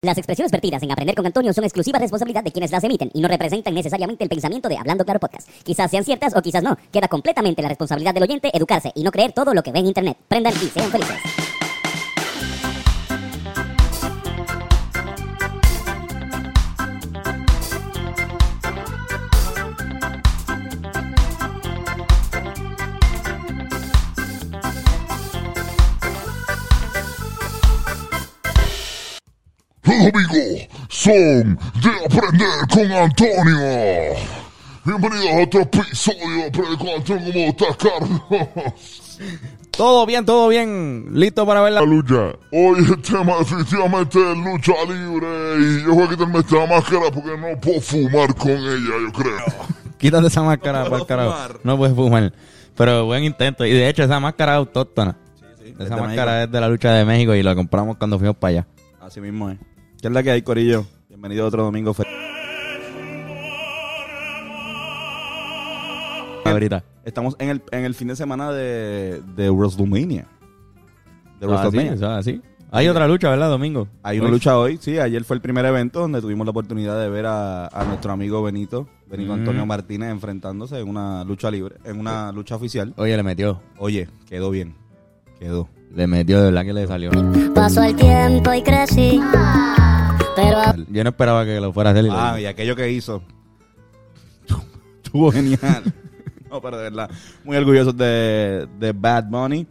Las expresiones vertidas en Aprender con Antonio son exclusiva responsabilidad de quienes las emiten y no representan necesariamente el pensamiento de Hablando Claro Podcast. Quizás sean ciertas o quizás no. Queda completamente la responsabilidad del oyente educarse y no creer todo lo que ve en Internet. Prendan y sean felices. Los amigos son de Aprender con Antonio. Bienvenidos a otro episodio de Aprender con Antonio. ¿Cómo estás, Carlos? Todo bien, todo bien. Listo para ver la La lucha. Hoy el tema definitivamente es lucha libre. Y yo voy a quitarme esta máscara porque no puedo fumar con ella, yo creo. Quítate esa máscara para el carajo. No puedes fumar. Pero buen intento. Y de hecho, esa máscara es autóctona. Esa de máscara es de la lucha de México y la compramos cuando fuimos para allá. Así mismo es. ¿Qué es la que hay, Corillo? Bienvenido a otro domingo. Ahorita. Estamos en el, en el fin de semana de, de WrestleMania. De Ah, sí, WrestleMania. eso es así. Hay otra lucha, ¿verdad, Domingo? Hay una lucha hoy, sí. Ayer fue el primer evento donde tuvimos la oportunidad de ver a, a nuestro amigo Benito, Benito Mm. Antonio Martínez, enfrentándose en una lucha libre, en una lucha oficial. Oye, le metió. Oye, quedó bien. Quedó. Le metió, de verdad que le salió. Pasó el tiempo y crecí. Pero Yo no esperaba que lo fuera a hacer. y Ah, y aquello que hizo. Estuvo genial. no, pero de verdad. Muy orgullosos de, de Bad Bunny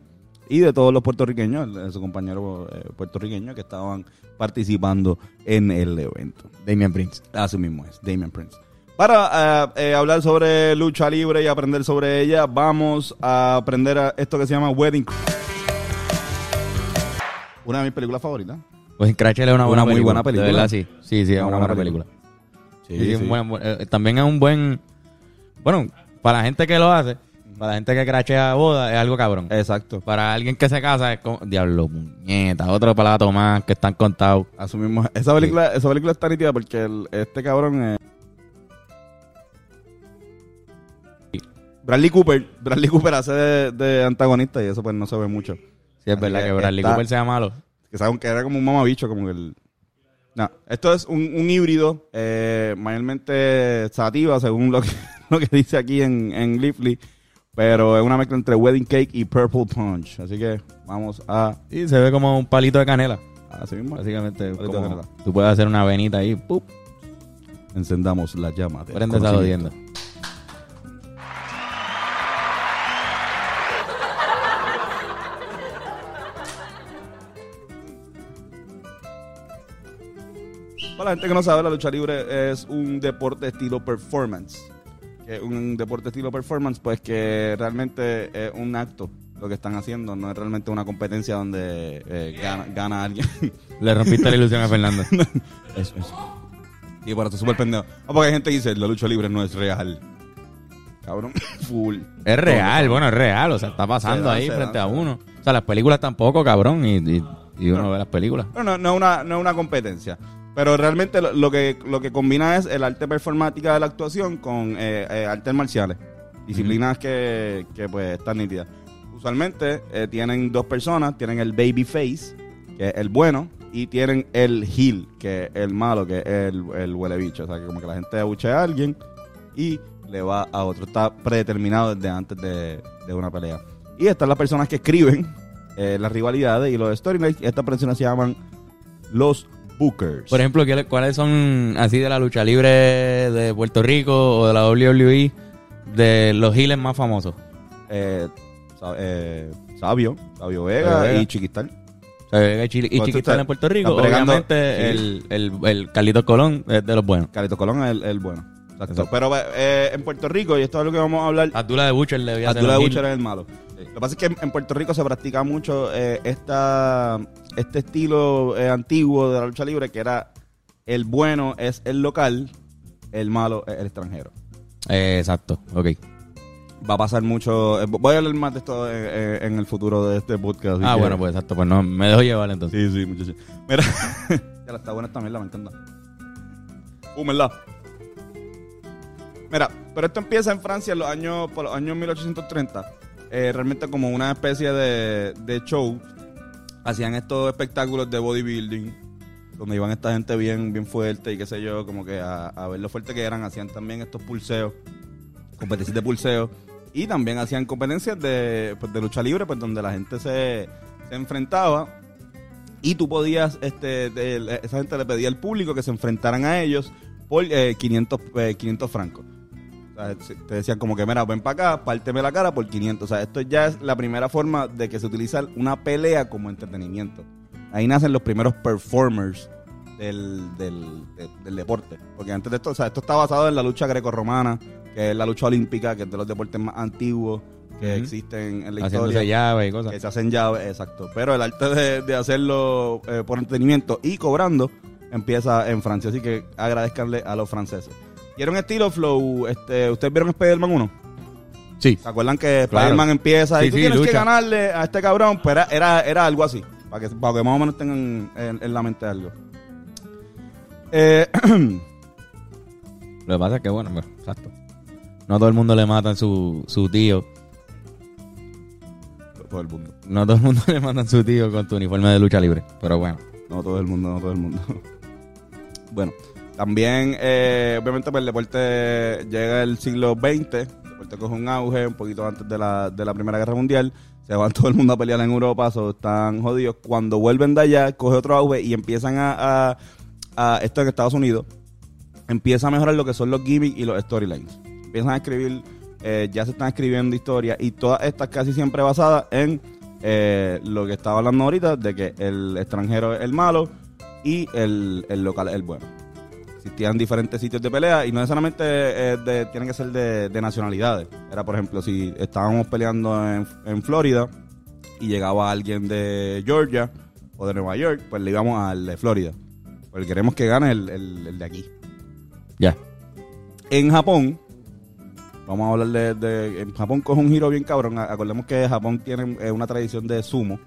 y de todos los puertorriqueños, de su compañero eh, puertorriqueño que estaban participando en el evento. Damian Prince. Así mismo es, Damian Prince. Para eh, eh, hablar sobre lucha libre y aprender sobre ella, vamos a aprender a esto que se llama Wedding. Una de mis películas favoritas. Pues Cratchel es una buena muy buena película. De verdad, sí. Sí, sí, es Una una, buena buena película. Sí, Sí, sí. un buen- buen- eh, también es un buen. Bueno, para la gente que lo hace, para la gente que crachea boda, es algo cabrón. Exacto. Para alguien que se casa, es como. Diablo, puñeta. Otro palato más que están contados. Así mismo. Esa película, esa película está nítida porque el- este cabrón eh, Bradley Cooper, Bradley Cooper hace de, de antagonista y eso pues no se ve mucho. Sí, es verdad que Bradley está- Cooper sea malo. Que saben que era como un mamabicho, como que el... No, esto es un, un híbrido, eh, mayormente sativa, según lo que, lo que dice aquí en, en Leafly, pero es una mezcla entre Wedding Cake y Purple Punch. Así que vamos a... Y se ve como un palito de canela. Así mismo. Básicamente, Palito de canela. tú puedes hacer una venita ahí, ¡pup! Encendamos la llama. Prende esa la gente que no sabe, la lucha libre es un deporte estilo performance. Que un deporte estilo performance, pues que realmente es un acto lo que están haciendo, no es realmente una competencia donde eh, gana, gana alguien. Le rompiste la ilusión a Fernando. eso, eso. Y por eso súper pendejo. No, porque hay gente que dice, la lucha libre no es real. Cabrón, full. Es real, bueno, es real. O sea, está pasando Se ahí se frente a uno. O sea, las películas tampoco, cabrón. Y, y, y uno ve las películas. Pero no, no, es una, no es una competencia. Pero realmente lo, lo que, lo que combina es el arte performática de la actuación con eh, eh, artes marciales. Disciplinas que, que, pues están nítidas. Usualmente eh, tienen dos personas, tienen el baby face, que es el bueno, y tienen el heel, que es el malo, que es el, el huele bicho. O sea, que como que la gente abuchea a alguien y le va a otro. Está predeterminado desde antes de, de una pelea. Y están las personas que escriben eh, las rivalidades y los storylines. Estas personas se llaman los bookers. Por ejemplo, ¿qué- ¿cuáles son así de la lucha libre de Puerto Rico o de la WWE de los healers más famosos? Eh, eh, Sabio, Sabio Vega, Sabio Vega. y Chiquistal. O sea, Vega y y Pues en Puerto Rico. Obviamente, el, el, el Carlitos Colón es de los buenos. Carito Colón es el, el bueno. Exacto. Exacto. Pero eh, en Puerto Rico, y esto es lo que vamos a hablar, Abdullah de Butcher le Abdullah un Butcher es el malo. Lo que pasa es que en, Puerto Rico se practica mucho eh, esta, este estilo eh, antiguo de la lucha libre, que era el bueno es el local, el malo es el extranjero. Eh, exacto, ok. Va a pasar mucho. voy a hablar más de esto en el futuro de este podcast. Ah, bueno, pues exacto. Pues no, me dejo llevar entonces. Sí, sí, muchachos. Mira, ya la está buena esta mierda, me encanta. Uh, ¿verdad? Mira, pero esto empieza en Francia en los años, por los años 1830. Eh, realmente como una especie de, de show. Hacían estos espectáculos de bodybuilding. donde iban esta gente bien, bien fuerte y qué sé yo, como que a, ver lo fuerte que eran, hacían también estos pulseos, competencias de pulseo, y también hacían competencias de, pues, de lucha libre, pues donde la gente se, se enfrentaba y tú podías, este, esa gente le pedía al público que se enfrentaran a ellos por eh, 500, eh, 500 francos. Te decían como que, mira, ven para acá, párteme la cara por 500. O sea, esto ya es la primera forma de que se utiliza una pelea como entretenimiento. Ahí nacen los primeros performers del, del, de- del deporte. Porque antes de esto, o sea, esto está basado en la lucha grecorromana, que es la lucha olímpica, que es de los deportes más antiguos que existen en la Haciéndose historia. llaves y Que cosas. se hacen llaves, exacto. Pero el arte de, de hacerlo eh, por entretenimiento y cobrando empieza en Francia. Así que agradezcanle a los franceses. ¿Vieron estilo flow? Este, ¿Ustedes vieron Spider-Man 1? Sí. ¿Se acuerdan que Claro. Spider-Man empieza y Sí, tú sí, tienes que ganarle a este cabrón? Pero era, era, era algo así. Para que, para que más o menos tengan en, en la mente algo. Eh, Lo que pasa es que, bueno, pues, exacto. No todo el mundo le matan su, su tío. todo el mundo. No todo el mundo le matan su tío con tu uniforme de lucha libre. Pero bueno. No todo el mundo, no todo el mundo. bueno, también, eh, obviamente, pues el deporte llega el siglo XX. El deporte coge un auge un poquito antes de la, de la Primera Guerra Mundial. Se van todo el mundo a pelear en Europa, so, están jodidos. Cuando vuelven de allá, coge otro auge y empiezan a, a, esto en Estados Unidos, empieza a mejorar lo que son los gimmicks y los storylines. Empiezan a escribir, eh, ya se están escribiendo historias y todas estas casi siempre basadas en eh, lo que estaba hablando ahorita, de que el extranjero es el malo y el, el local es el bueno. Existían diferentes sitios de pelea y no necesariamente eh, de- tienen que ser de, de nacionalidades. Era, por ejemplo, si estábamos peleando en, en Florida y llegaba alguien de Georgia o de Nueva York, pues le íbamos al de Florida. Porque queremos que gane el- el- el de aquí. Ya. En Japón, vamos a hablar de, de- En Japón coge un giro bien cabrón. Acordemos que Japón tiene eh, una tradición de sumo.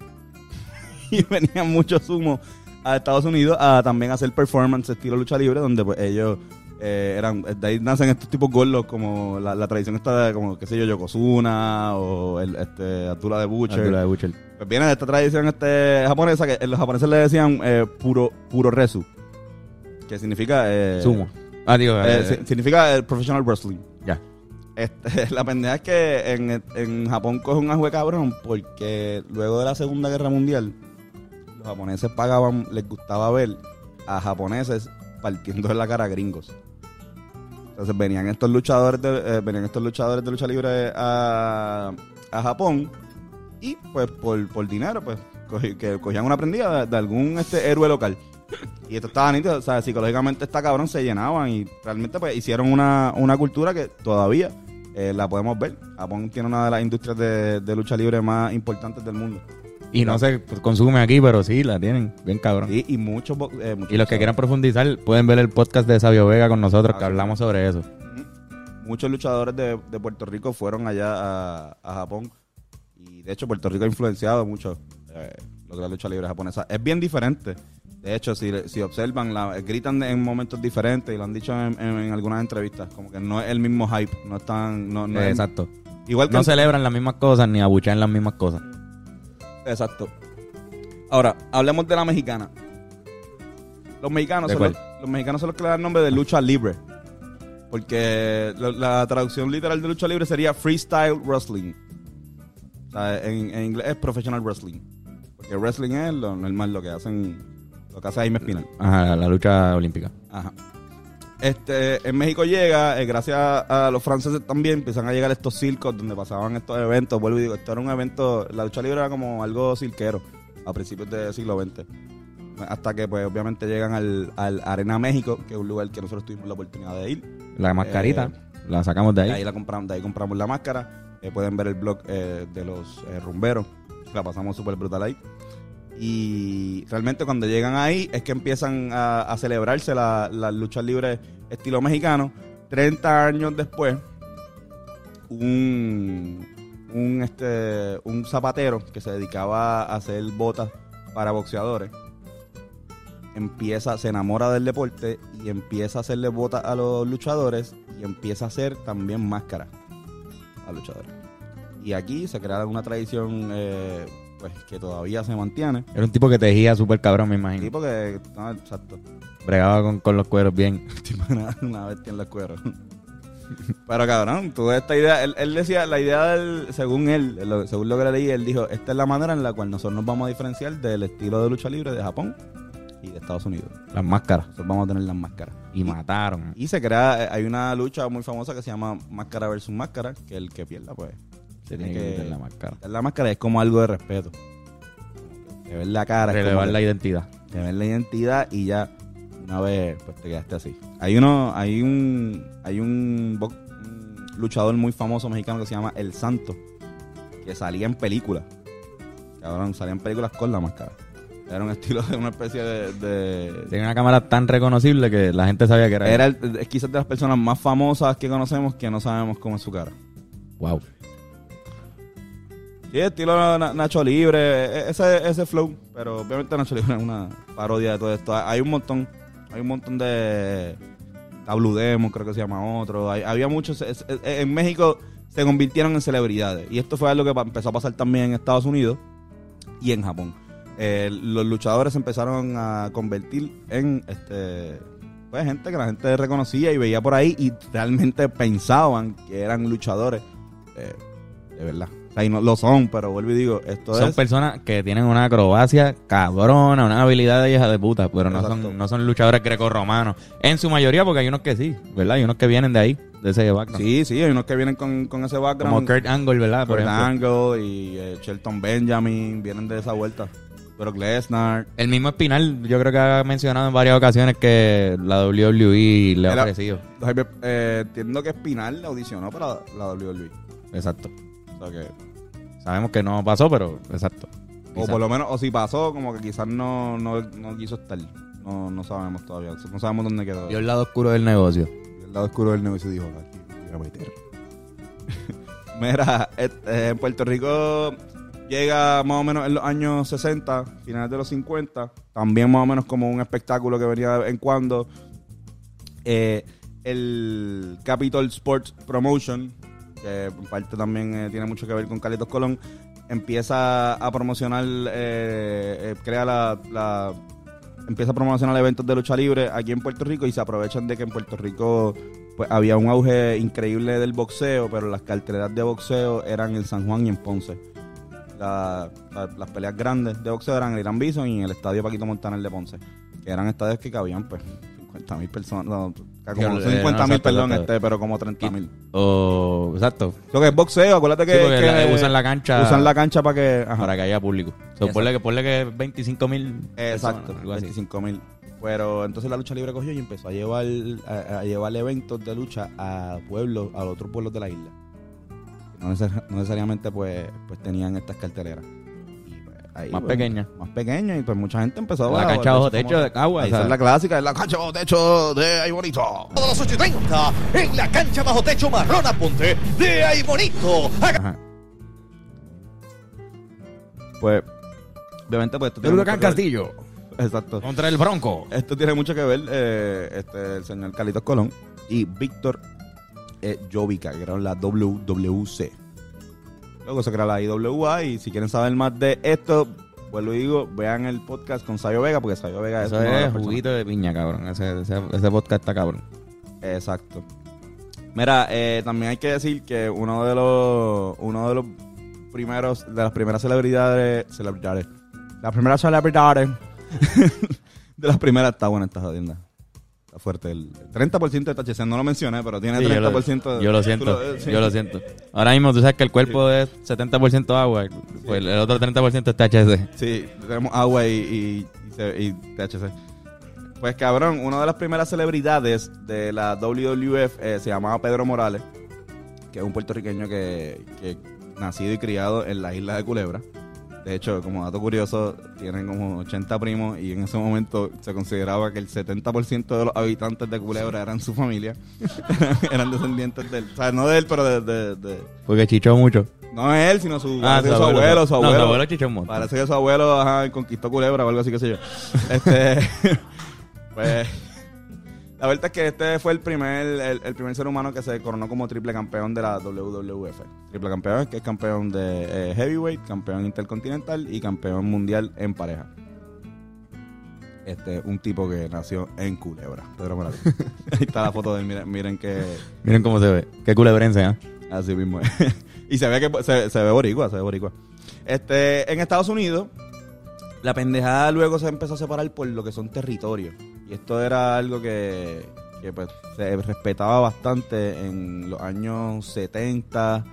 y venían muchos sumo a Estados Unidos a también hacer performance estilo lucha libre, donde pues ellos eh, eran. De ahí nacen estos tipos gordos, como la, la tradición esta de, como, qué sé yo, Yokozuna o el, este, Abdullah de Butcher. Abdullah de Butcher. Pues viene de esta tradición este, japonesa que los japoneses le decían eh, puro, puro resu. Que significa. eh, Sumo. Ah, digo, eh, eh, si- significa el professional wrestling. ya. Este, la pendeja es que en, en Japón coge un ajue cabrón porque luego de la Segunda Guerra Mundial los japoneses pagaban, les gustaba ver a japoneses partiendo en la cara a gringos. Entonces venían estos luchadores de, eh, venían estos luchadores de lucha libre a, a Japón y pues por, por dinero pues que cogían una prendida de, de algún este héroe local. Y esto estaba nítido, o sea, psicológicamente está cabrón, se llenaban y realmente pues hicieron una, una cultura que todavía eh, la podemos ver. Japón tiene una de las industrias de, de lucha libre más importantes del mundo. Y no se consume aquí, pero sí, la tienen. Bien cabrón. Y, y muchos, eh, Y los que quieran profundizar pueden ver el podcast de Sabio Vega con nosotros, Ah, que hablamos sobre eso. muchos luchadores de, de Puerto Rico fueron allá a, a Japón y de hecho Puerto Rico ha influenciado mucho eh, lo que la lucha libre japonesa. Es bien diferente. De hecho, si, si observan, la, gritan en momentos diferentes y lo han dicho en, en- en algunas entrevistas, como que no es el mismo hype, no están, no, no es- Exacto. igual que No en- celebran las mismas cosas ni abuchan las mismas cosas. Exacto. Ahora, hablemos de la mexicana. Los mexicanos, ¿De son los, los mexicanos son los que le dan el nombre de lucha libre. Porque la, la traducción literal de lucha libre sería freestyle wrestling. O sea, en, en inglés es professional wrestling. Porque wrestling es lo normal, lo que hacen, lo que hace Jaime Espinal. Ajá, la lucha olímpica. Ajá. Este, en México llega, eh, gracias a los franceses también, empiezan a llegar estos circos donde pasaban estos eventos. Vuelvo y digo, esto era un evento, la lucha libre era como algo cirquero a principios del siglo XX. Hasta que, pues, obviamente llegan al, al Arena México, que es un lugar que nosotros tuvimos la oportunidad de ir. La mascarita, Eh, la sacamos de De ahí. ahí, la compramos, de ahí compramos la máscara. Eh, pueden ver el blog de los rumberos. La pasamos súper brutal ahí. Y realmente cuando llegan ahí es que empiezan a, celebrarse la- las luchas libres estilo mexicano. 30 años después, un, un, este, un zapatero que se dedicaba a hacer botas para boxeadores empieza, se enamora del deporte y empieza a hacerle botas a los luchadores y empieza a hacer también máscaras a luchadores. Y aquí se crea una tradición eh, pues que todavía se mantiene. Era un tipo que tejía súper cabrón, me imagino. Tipo que, no, exacto. Bregaba con, con los cueros bien. Una, una bestia en la cuero. Pero cabrón, tú esta idea, él, él decía, la idea del, según él, lo- según lo que le leí, él dijo, esta es la manera en la cual nosotros nos vamos a diferenciar del estilo de lucha libre de Japón y de Estados Unidos. Las máscaras. Nosotros vamos a tener las máscaras. Y mataron. Y se crea, eh, hay una lucha muy famosa que se llama máscara versus máscara, que el que pierda, pues, Se tiene que quitar la máscara. quitar la máscara es como algo de respeto. De ver la cara, Relevar que- la identidad. de ver la identidad y ya una vez pues te quedaste así. Hay uno, hay un, hay un, luchador muy famoso mexicano que se llama El Santo, que salía en películas. Cabrón, salía en películas con la máscara. Era un estilo de una especie de, de- Tiene una cámara tan reconocible que la gente sabía que era. era el- es quizás de las personas más famosas que conocemos que no sabemos cómo es su cara. Wow. Sí, estilo Na- Nacho Libre, e- ese, ese flow, pero obviamente Nacho Libre es una parodia de todo esto. Hay un montón, hay un montón de Tablu Demo, creo que se llama otro. Había muchos, es- en México se convirtieron en celebridades. Y esto fue algo que empezó a pasar también en Estados Unidos y en Japón. Eh, los luchadores empezaron a convertir en este pues gente que la gente reconocía y veía por ahí y realmente pensaban que eran luchadores eh, de verdad. O sea, y no lo son, pero vuelvo y digo, esto Son es personas que tienen una acrobacia cabrona, una habilidad de hija de puta, pero no Exacto. son, no son luchadores grecorromanos. En su mayoría, porque hay unos que sí, ¿verdad? Hay unos que vienen de ahí, de ese background. Sí, sí, hay unos que vienen con, con ese background. Como Kurt Angle, ¿verdad? Kurt. Angle y eh, Shelton Benjamin vienen de esa vuelta. Brock Lesnar. El mismo Espinal, yo creo que ha mencionado en varias ocasiones que la WWE le ha ofrecido. Eh, entiendo que Espinal audicionó para la WWE. Exacto. O sea que, Sabemos que no pasó, pero exacto. o por lo menos, o si pasó, como que quizás no, no, no quiso estar. No, no sabemos todavía. No sabemos dónde quedó. Vio el lado oscuro del negocio. Y el lado oscuro del negocio dijo, aquí me voy a meter. Mira, este, en Puerto Rico llega más o menos en los años 60, finales de los 50, también más o menos como un espectáculo que venía de vez en cuando. Eh, el Capitol Sports Promotion, que en parte también eh, tiene mucho que ver con Carlitos Colón, empieza a promocionar, eh, eh, crea la, empieza a promocionar eventos de lucha libre aquí en Puerto Rico y se aprovechan de que en Puerto Rico pues había un auge increíble del boxeo, pero las carteleras de boxeo eran en San Juan y en Ponce. La- la- las peleas grandes de boxeo eran en Irán Bison y en el estadio Paquito Montaner de Ponce, que eran estadios que cabían pues 50 mil personas, no, como eh, 50 no, mil, exacto, perdón, exacto. este, pero como 30 mil. O, exacto. Lo que es boxeo, acuérdate que, Sí, porque que la- usan la cancha usan la cancha para que... ajá. para que haya público. So, ponle, que, ponle que 25 mil. Exacto. 25 mil. Pero entonces la lucha libre cogió y empezó a llevar a, a llevar eventos de lucha a pueblos, a los otros pueblos de la isla. No, neces- no necesariamente pues, pues tenían estas carteleras. Pues, ahí, Más pues, pequeñas. Más pequeñas y pues mucha gente empezó La a... cancha a- bajo eso techo como- de Cagua, Esa es la clásica, es la cancha bajo techo de ahí bonito. Todos los 8 y 30 en la cancha bajo techo marrón aponte de ahí bonito. Ajá. Pues, obviamente pues esto tiene mucho que ver- Exacto. Contra el Bronco. Esto tiene mucho que ver eh, este, el señor Carlitos Colón y Víctor eh, Jovica, que eran la WWC. Luego se crea la IWA y si quieren saber más de esto, vuelvo y digo, vean el podcast con Sayo Vega, porque Sayo Vega Eso es, de las es juguito de piña, cabrón. Ese, ese, ese podcast está cabrón. Exacto. Mira, eh, también hay que decir que uno de los uno de los primeros de las primeras celebridades celebridades las primeras celebridades de las primeras está buena esta jodienda. Está fuerte el 30% de THC, no lo mencioné, pero tiene Sí, yo, 30% lo, de- yo lo siento. eh, sí. Yo lo siento. Ahora mismo tú sabes que el cuerpo es 70% agua. Pues el otro 30% es THC. Sí, tenemos agua y, y, y se- y THC. Pues cabrón, una de las primeras celebridades de la WWF eh, se llamaba Pedro Morales, que es un puertorriqueño que, que nacido y criado en la isla de Culebra. De hecho, como dato curioso, tienen como 80 primos y en ese momento se consideraba que el 70% de los habitantes de Culebra eran su familia. eran descendientes de él. O sea, no de él, pero de... de- de- Porque chichó mucho. no es él, sino su, Ah, su que su abuelo. abuelo. Su No, abuelo, su abuelo chichó montón. Parece que su abuelo ajá, conquistó Culebra o algo así, que sé yo. Este, pues, La verdad es que este fue el primer, el, el primer ser humano que se coronó como triple campeón de la WWF. Triple campeón, que es campeón de eh, heavyweight, campeón intercontinental y campeón mundial en pareja. Este, un tipo que nació en Culebra. Pedro Morales. Ahí está la foto de él, miren, miren que Miren cómo se ve. Qué culebrense, ¿eh? Así mismo es. y se ve que se, se ve boricua, se ve boricua. Este, en Estados Unidos, la pendejada luego se empezó a separar por lo que son territorios. Y esto era algo que, que, pues, se respetaba bastante en los años 70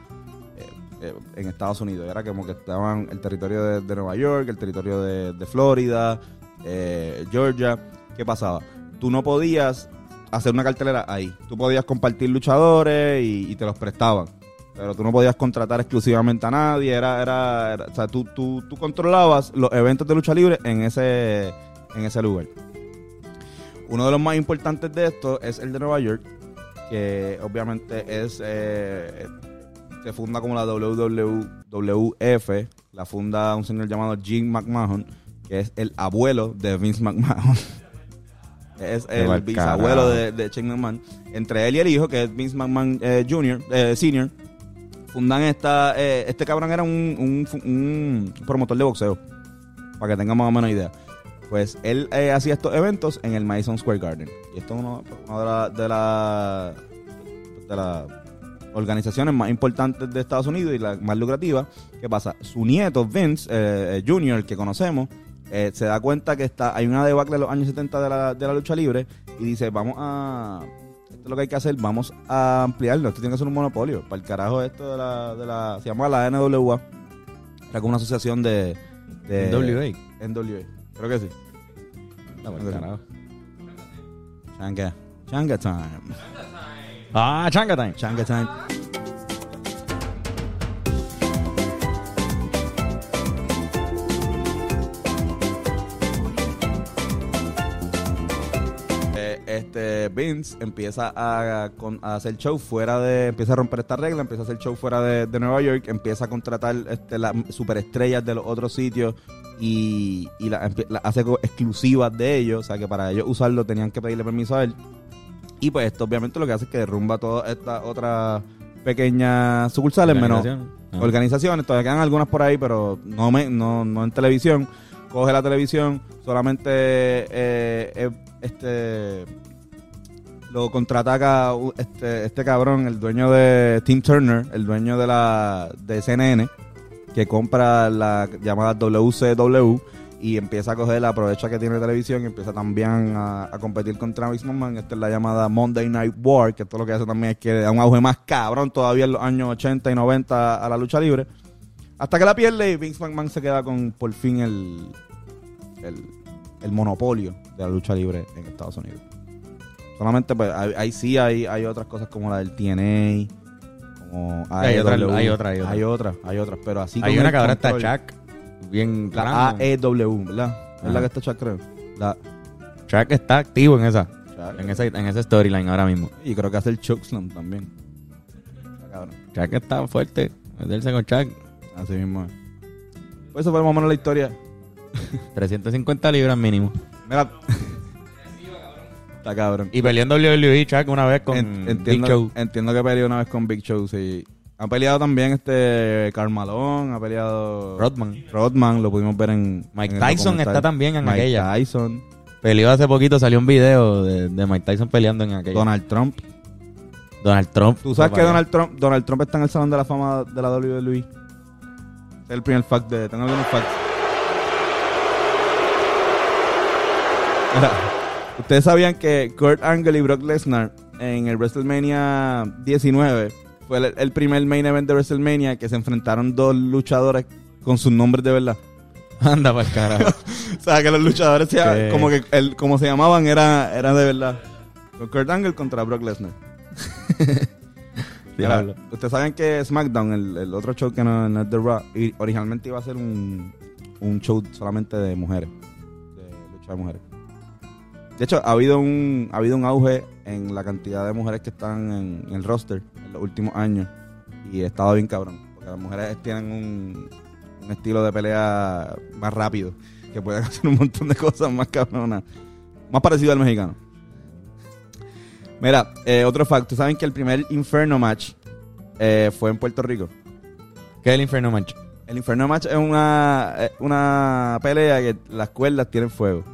eh, eh, en Estados Unidos. Era como que estaban el territorio de, de Nueva York, el territorio de, de Florida, eh, Georgia. ¿Qué pasaba? Tú no podías hacer una cartelera ahí. Tú podías compartir luchadores y, te los prestaban. Pero tú no podías contratar exclusivamente a nadie. Era, era, era- o sea, tú, tú, tú controlabas los eventos de lucha libre en ese, en ese lugar. Uno de los más importantes de estos es el de Nueva York, que obviamente es eh, se funda como la WWF, la funda un señor llamado Jim McMahon, que es el abuelo de Vince McMahon. es el bisabuelo de, de Shane McMahon. Entre él y el hijo, que es Vince McMahon eh, Jr., eh, Senior, fundan esta. eh, este cabrón era un, un fu- un promotor de boxeo, para que tengan más o menos idea. Pues él eh, hacía estos eventos en el Madison Square Garden. Y esto es uno, una de las de la, de las organizaciones más importantes de Estados Unidos y la más lucrativa. ¿Qué pasa? Su nieto, Vince eh, eh, Jr., el que conocemos, eh, se da cuenta que está hay una debacle de los años 70 de la, de la lucha libre y dice, vamos a... Esto es lo que hay que hacer, vamos a ampliarlo. Esto tiene que ser un monopolio. Para el carajo esto de la... De la se llama la NWA. Era como una asociación de... de NWA. NWA. Creo que sí. No, por Creo que sí. carajo. Changa. Changa time. Ah, changa time. Changa time. Vince empieza a, a hacer show fuera de empieza a romper esta regla empieza a hacer show fuera de, de Nueva York empieza a contratar este, las superestrellas de los otros sitios y, y la, empie- la hace exclusivas de ellos o sea que para ellos usarlo tenían que pedirle permiso a él y pues esto obviamente lo que hace es que derrumba todas estas otras pequeñas sucursales menos. Ah. organizaciones, todavía quedan algunas por ahí, pero no me, no, no en televisión. Coge la televisión, solamente eh, eh, este lo contraataca u- este, este cabrón, el dueño de Tim Turner, el dueño de la de CNN, que compra la llamada WCW y empieza a coger la aprovecha que tiene televisión y empieza también a, competir contra Vince McMahon. Esta es la llamada Monday Night War, que esto lo que hace también es que da un auge más cabrón todavía en los años 80 y 90 a la lucha libre. Hasta que la pierde y Vince McMahon se queda con por fin el, el, el monopolio de la lucha libre en Estados Unidos. Solamente pues ahí, ahí sí hay, hay otras cosas como la del TNA, como Hay otra, AEW. hay otra, hay otra. hay otras, hay otras, pero así Hay una que ahora está Chuck. Bien La. AEW, ¿verdad? Es la que está Chuck, creo. La Chuck está activo en esa. Chuck. En esa, en esa storyline ahora mismo. Y creo que hace el Chokeslam también. Cabrón. Chuck está fuerte. Meterse con Chuck. Así mismo es. Pues eso fue más o menos la historia. 350 libras mínimo. Mira. Está cabrón. Y peleó en WWE Chuck una vez con En- Big Show. entiendo que peleó una vez con Big Show, sí. Ha peleado también este Carmalón, ha peleado Rodman. Rodman, lo pudimos ver en Mike en Tyson está también en Mike aquella. Tyson, Peleó hace poquito, salió un video de, de Mike Tyson peleando en aquella. Donald Trump. Donald Trump. Tú sabes que. Donald Trump, Donald Trump está en el Salón de la Fama de la WWE. Es el primer fact de. Tengo algunos facts. Ustedes sabían que Kurt Angle y Brock Lesnar en el WrestleMania 19 fue el, el primer main event de WrestleMania que se enfrentaron dos luchadores con sus nombres de verdad. Anda para carajo. O sea, que los luchadores se- ¿Qué? como que el, como se llamaban era, era de verdad. Kurt Angle contra Brock Lesnar. Diablo. Ustedes saben que SmackDown, el, el otro show que no, no es The Raw, originalmente iba a ser un, un show solamente de mujeres, de lucha de mujeres. De hecho, ha habido un ha habido un auge en la cantidad de mujeres que están en, en el roster en los últimos años y ha estado bien cabrón, porque las mujeres tienen un, un estilo de pelea más rápido, que pueden hacer un montón de cosas más cabronas, más parecido al mexicano. Mira, eh, otro facto. ¿Saben que el primer Inferno Match eh, fue en Puerto Rico? ¿Qué es el Inferno Match? El Inferno Match es una, una pelea que las cuerdas tienen fuego.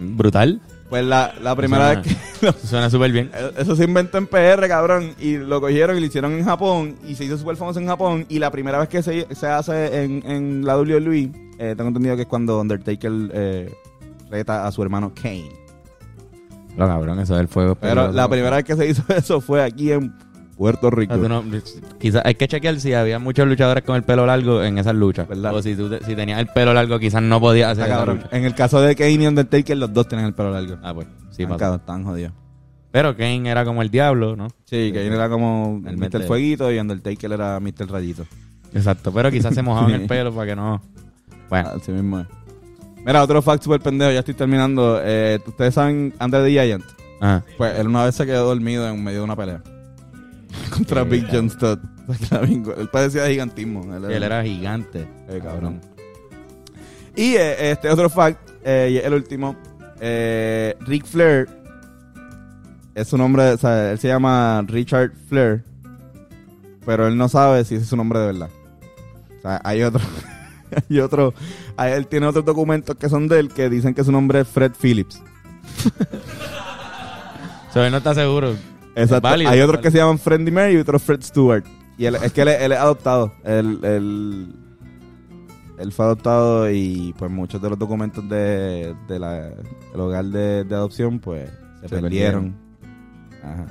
Brutal. Pues la, la primera Suena- vez que... Suena súper bien. Eso se inventó en PR, cabrón, y lo cogieron y lo hicieron en Japón, y se hizo súper famoso en Japón, y la primera vez que se, se hace en, en la WWE, eh, tengo entendido que es cuando Undertaker eh, reta a su hermano Kane. Lo cabrón, eso del fuego. Pero la primera vez que se hizo eso fue aquí en Puerto Rico. Ah, no- quizás hay que chequear si había muchos luchadores con el pelo largo en esas luchas. ¿Verdad? O si, tú te- si tenías el pelo largo, quizás no podías hacer esa lucha. En el caso de Kane y Undertaker, los dos tienen el pelo largo. Ah, pues, sí, Están están jodidos. Pero Kane era como el diablo, ¿no? Sí, Kane era como El Mr. Fueguito y Undertaker era Mr. Rayito. Exacto, pero quizás se mojaban el pelo para que no. Bueno, Así mismo es. Mira, otro fact super pendejo, ya estoy terminando. Eh, Ustedes saben Andre the Giant. ajá. Pues él una vez se quedó dormido en medio de una pelea. Contra Big. John go- Él padecía de gigantismo. Él era gigante. Eh, cabrón. Y eh, este otro fact, eh, y el último. Eh, Rick Flair. Es su nombre, o sea, él se llama Richard Flair. Pero él no sabe si ese es su nombre de verdad. O sea, hay otro. hay otro. hay- él tiene otros documentos que son de él que dicen que su nombre es Fred Phillips. O sea, él no está seguro. Exacto. Válido, Hay otros válido. que se llaman Freddie Mary y otros Fred Stewart. Y él, es que él, él es adoptado. Él, él, él fue adoptado y pues muchos de los documentos de, de la, el hogar de, de adopción pues se, Se perdieron. Ajá.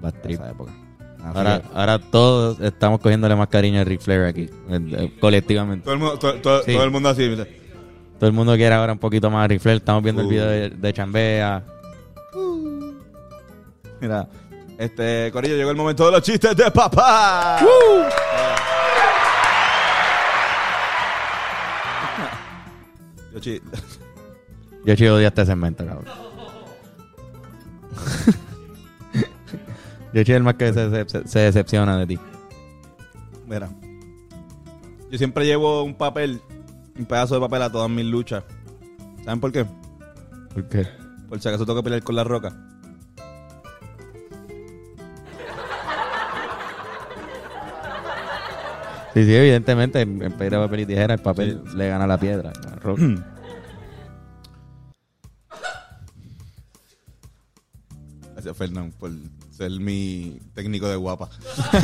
Bad trip. esa época. Así Ahora, ahora todos estamos cogiéndole más cariño a Ric Flair aquí, colectivamente. todo, el mundo, todo, todo- Sí. todo el mundo así. mira. Todo el mundo quiere ahora un poquito más a Ric Flair. Estamos viendo Uh. el video de, de Chambea. Mira, este, Corillo, llegó el momento de los chistes de papá. Yo chi- Yo chido odia este segmento, cabrón. Yo chido el más que se, se- se decepciona de ti. Mira, yo siempre llevo un papel, un pedazo de papel a todas mis luchas. ¿Saben por qué? ¿Por qué? Por si acaso tengo que pelear con la roca. Sí, sí, evidentemente, en piedra, papel y tijera, el papel le gana a la piedra. roca. Gracias, Fernán, por ser mi técnico de guapa.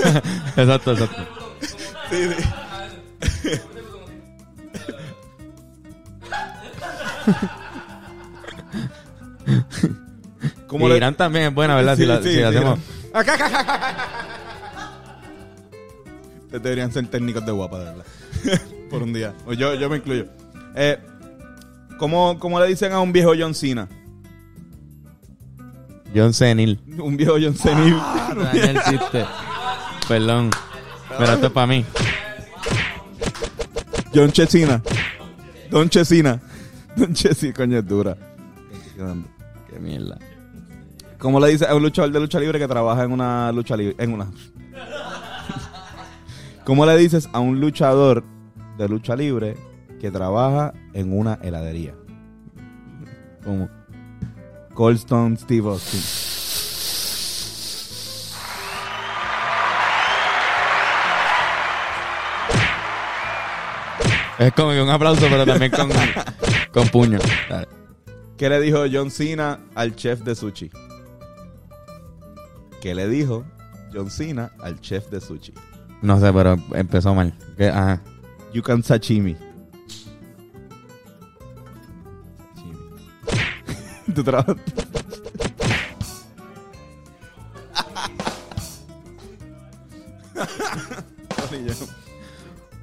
exacto, exacto. ¿Cómo y le- Irán también es buena, ¿verdad? Sí, si la, sí, si la sí, hacemos. Ustedes deberían ser técnicos de guapa, de verdad. Por un día. O yo, yo me incluyo. Eh, ¿cómo, ¿Cómo le dicen a un viejo John Cena? John Senil. Un viejo John Cena. Ah, te dañé el chiste. Perdón. Pero esto es para mí. John Chesina. Don Chesina. Don Chesina, coño, es dura. Qué mierda. ¿Cómo le dice a un luchador de lucha libre que trabaja en una lucha libre? En una. ¿Cómo le dices a un luchador de lucha libre que trabaja en una heladería? ¿Cómo? Cold Stone Steve Austin. Es como que un aplauso, pero también con, con puño. Dale. ¿Qué le dijo John Cena al chef de sushi? ¿Qué le dijo John Cena al chef de sushi? No sé, pero empezó mal. ¿Qué? Ajá. You can sashimi. ¿Tú trabajas?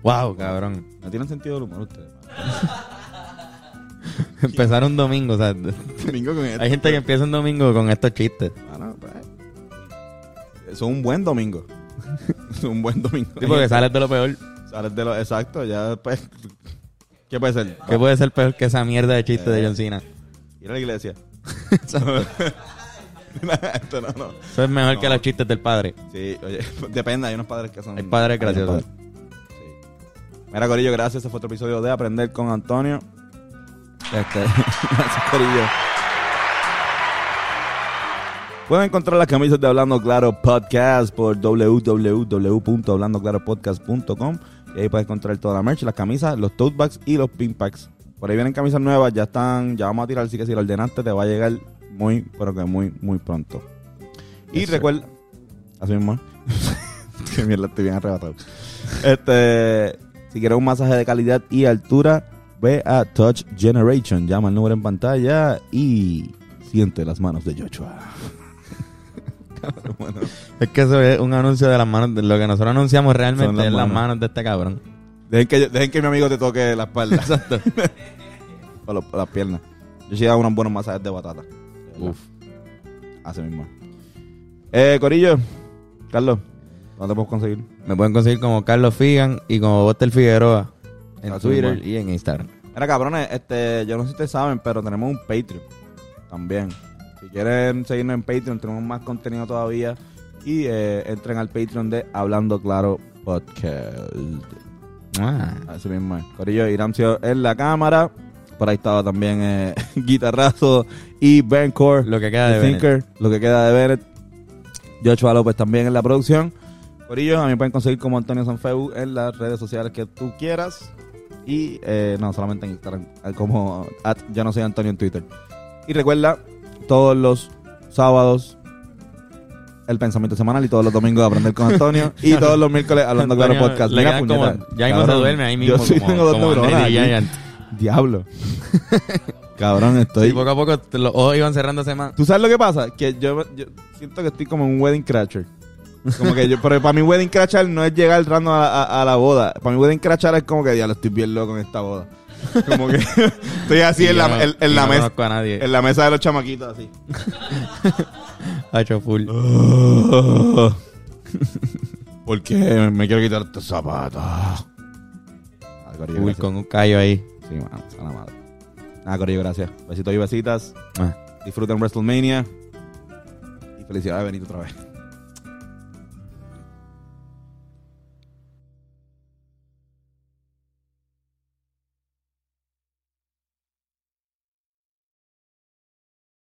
Wow, cabrón. No tienen sentido del humor ustedes. Empezar un domingo, o sea, Domingo con esto. hay gente que empieza un domingo con estos chistes. Ah, no, pues. Eso es un buen domingo. Es un buen domingo. Sí, porque sales de lo peor. Sales de lo exacto, ya después. ¿Qué puede ser? ¿Qué puede ser peor que esa mierda de chiste de John Cena? Ir a la iglesia. Esto no, no. Eso es mejor No. que los chistes del padre. Sí, oye, depende, hay unos padres que son. Hay padres hay unos graciosos. padres. Sí. Mira, Corillo, gracias. Ese fue otro episodio de Aprender con Antonio. Este, gracias, Corillo. Pueden encontrar las camisas de Hablando Claro Podcast por www.hablandoclaropodcast.com y ahí puedes encontrar toda la merch, las camisas, los tote bags y los pin packs. Por ahí vienen camisas nuevas, ya están, ya vamos a tirar, así que si lo ordenaste te va a llegar muy, pero que muy, muy pronto. Y Yes, sir. recuerda, así mismo, que mierda, estoy bien arrebatado. Este, si quieres un masaje de calidad y altura, ve a Touch Generation, llama el número en pantalla y siente las manos de Joshua. Cabrón, bueno. Es que eso es un anuncio de las manos, de lo que nosotros anunciamos realmente las en las manos. de este cabrón. Dejen que, dejen que mi amigo te toque la espalda. Exacto. o, las piernas. Yo sí hago unos buenos masajes de batata. Uf. Así mismo. Eh, Corillo. Carlos, ¿dónde te puedo conseguir? Me pueden conseguir como Carlos Figan y como Boster Figueroa en Twitter y en Instagram. Mira, cabrones, este, yo no sé si ustedes saben, pero tenemos un Patreon también. Si quieren seguirnos en Patreon, tenemos más contenido todavía. Y eh, entren al Patreon de Hablando Claro Podcast. Ah, Así mismo es. Corillo, Iramcio en la cámara. Por ahí estaba también eh, Guitarrazo y Bencore. Lo que queda de Thinker, Lo que queda de Bennett. Joshua López también en la producción. Corillo, a mí me pueden conseguir como Antonio Sanfeu en las redes sociales que tú quieras. Y eh, no, solamente en Instagram, como at yo no soy Antonio en Twitter. Y recuerda, todos los sábados el pensamiento semanal y todos los domingos aprender con Antonio y todos los miércoles hablando claro Antonio, podcast. le Mira, quedan como- puñeta, ya mismo se duerme ahí mismo Yo sí como- tengo dos neuronas. Diablo. Cabrón, estoy. Sí, poco a poco los ojos iban cerrándose más. ¿Tú sabes lo que pasa? Que yo, yo siento que estoy como un wedding crasher. Como que yo, pero para mí wedding crasher no es llegar random a, a- a la boda. Para mí wedding crasher es como que ya lo estoy bien loco en esta boda. Como que estoy así en la, no- en, la no mesa. conozco a nadie. En la mesa de los chamaquitos así. Ha hecho full. ¿Por qué me quiero quitar estos zapatos? Full con un callo ahí. Sí, mano, a la madre. Nada, Corillo, gracias. Besitos y besitas. Ah. Disfruten WrestleMania. Y felicidades, Benito, otra vez.